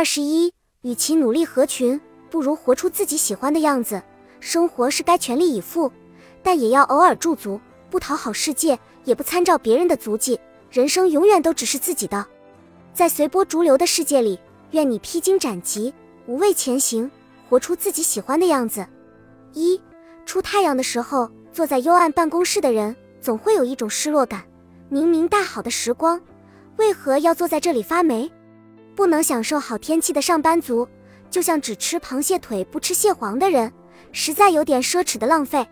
二十一，与其努力合群，不如活出自己喜欢的样子。生活是该全力以赴，但也要偶尔驻足，不讨好世界，也不参照别人的足迹。人生永远都只是自己的。在随波逐流的世界里，愿你披荆斩棘，无畏前行，活出自己喜欢的样子。一出太阳的时候，坐在幽暗办公室的人总会有一种失落感。明明大好的时光，为何要坐在这里发霉？不能享受好天气的上班族，就像只吃螃蟹腿不吃蟹黄的人，实在有点奢侈的浪费。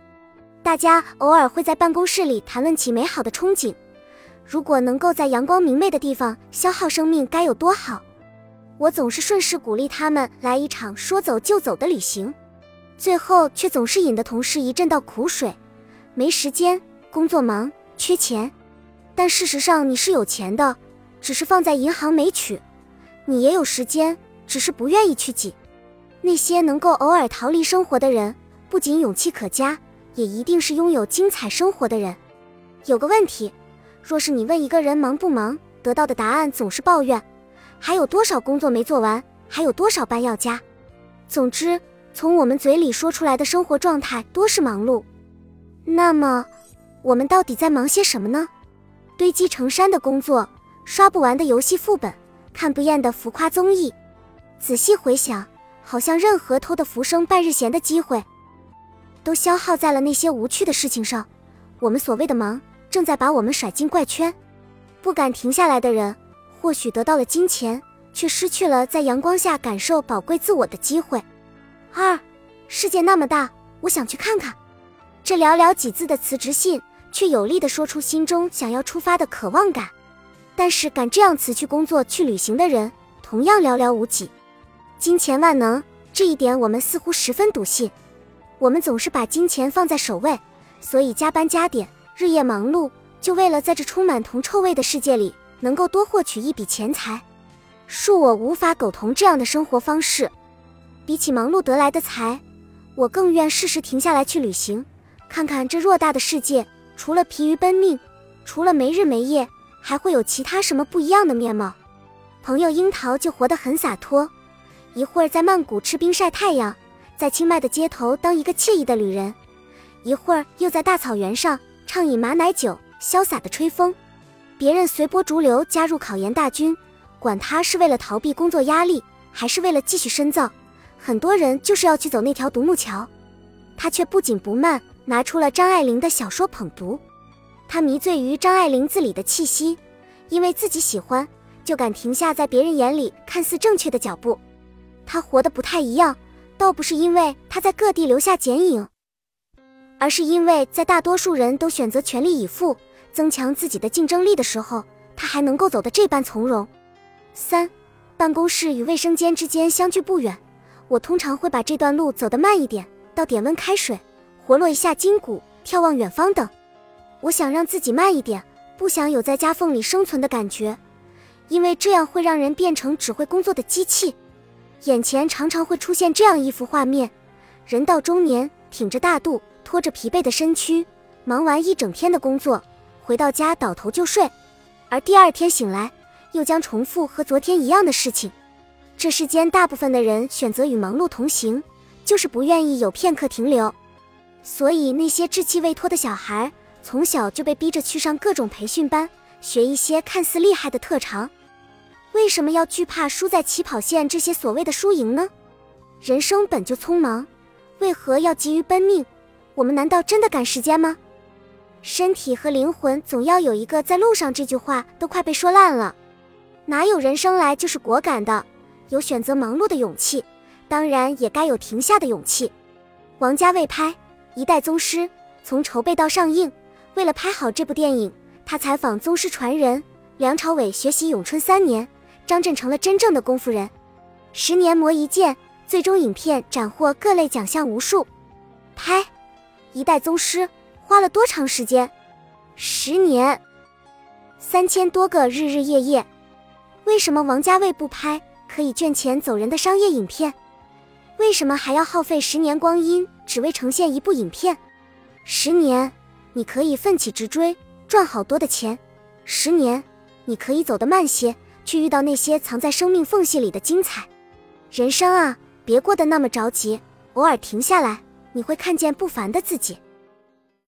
大家偶尔会在办公室里谈论起美好的憧憬，如果能够在阳光明媚的地方消耗生命，该有多好！我总是顺势鼓励他们来一场说走就走的旅行，最后却总是引得同事一阵倒苦水：没时间，工作忙，缺钱。但事实上你是有钱的，只是放在银行没取。你也有时间，只是不愿意去挤。那些能够偶尔逃离生活的人，不仅勇气可嘉，也一定是拥有精彩生活的人。有个问题，若是你问一个人忙不忙，得到的答案总是抱怨，还有多少工作没做完，还有多少班要加。总之，从我们嘴里说出来的生活状态多是忙碌。那么，我们到底在忙些什么呢？堆积成山的工作，刷不完的游戏副本。看不厌的浮夸综艺，仔细回想，好像任何偷得浮生半日闲的机会，都消耗在了那些无趣的事情上。我们所谓的忙，正在把我们甩进怪圈。不敢停下来的人，或许得到了金钱，却失去了在阳光下感受宝贵自我的机会。二，世界那么大，我想去看看。这寥寥几字的辞职信，却有力地说出心中想要出发的渴望感。但是敢这样辞去工作去旅行的人，同样寥寥无几。金钱万能，这一点我们似乎十分笃信。我们总是把金钱放在首位，所以加班加点，日夜忙碌，就为了在这充满铜臭味的世界里，能够多获取一笔钱财。恕我无法苟同这样的生活方式。比起忙碌得来的财，我更愿适时停下来去旅行，看看这偌大的世界，除了疲于奔命，除了没日没夜。还会有其他什么不一样的面貌？朋友樱桃就活得很洒脱，一会儿在曼谷吃冰晒太阳，在清迈的街头当一个惬意的旅人，一会儿又在大草原上畅饮马奶酒，潇洒的吹风。别人随波逐流加入考研大军，管他是为了逃避工作压力，还是为了继续深造，很多人就是要去走那条独木桥。他却不紧不慢，拿出了张爱玲的小说捧读。他迷醉于张爱玲字里的气息，因为自己喜欢，就敢停下在别人眼里看似正确的脚步。他活得不太一样，倒不是因为他在各地留下剪影，而是因为在大多数人都选择全力以赴增强自己的竞争力的时候，他还能够走得这般从容。三，办公室与卫生间之间相距不远，我通常会把这段路走得慢一点，到点温开水，活络一下筋骨，眺望远方等。我想让自己慢一点，不想有在夹缝里生存的感觉，因为这样会让人变成只会工作的机器。眼前常常会出现这样一幅画面：人到中年，挺着大肚，拖着疲惫的身躯，忙完一整天的工作，回到家倒头就睡，而第二天醒来，又将重复和昨天一样的事情。这世间大部分的人选择与忙碌同行，就是不愿意有片刻停留。所以那些稚气未脱的小孩。从小就被逼着去上各种培训班，学一些看似厉害的特长。为什么要惧怕输在起跑线这些所谓的输赢呢？人生本就匆忙，为何要急于奔命？我们难道真的赶时间吗？身体和灵魂总要有一个在路上，这句话都快被说烂了。哪有人生来就是果敢的？有选择忙碌的勇气，当然也该有停下的勇气。王家卫拍《一代宗师》，从筹备到上映。为了拍好这部电影，他采访宗师传人梁朝伟，学习咏春三年，张震成了真正的功夫人。十年磨一剑，最终影片斩获各类奖项无数。拍《一代宗师》花了多长时间？十年，三千多个日日夜夜。为什么王家卫不拍可以赚钱走人的商业影片？为什么还要耗费十年光阴，只为呈现一部影片？十年。你可以奋起直追，赚好多的钱。十年，你可以走得慢些，去遇到那些藏在生命缝隙里的精彩。人生啊，别过得那么着急，偶尔停下来，你会看见不凡的自己。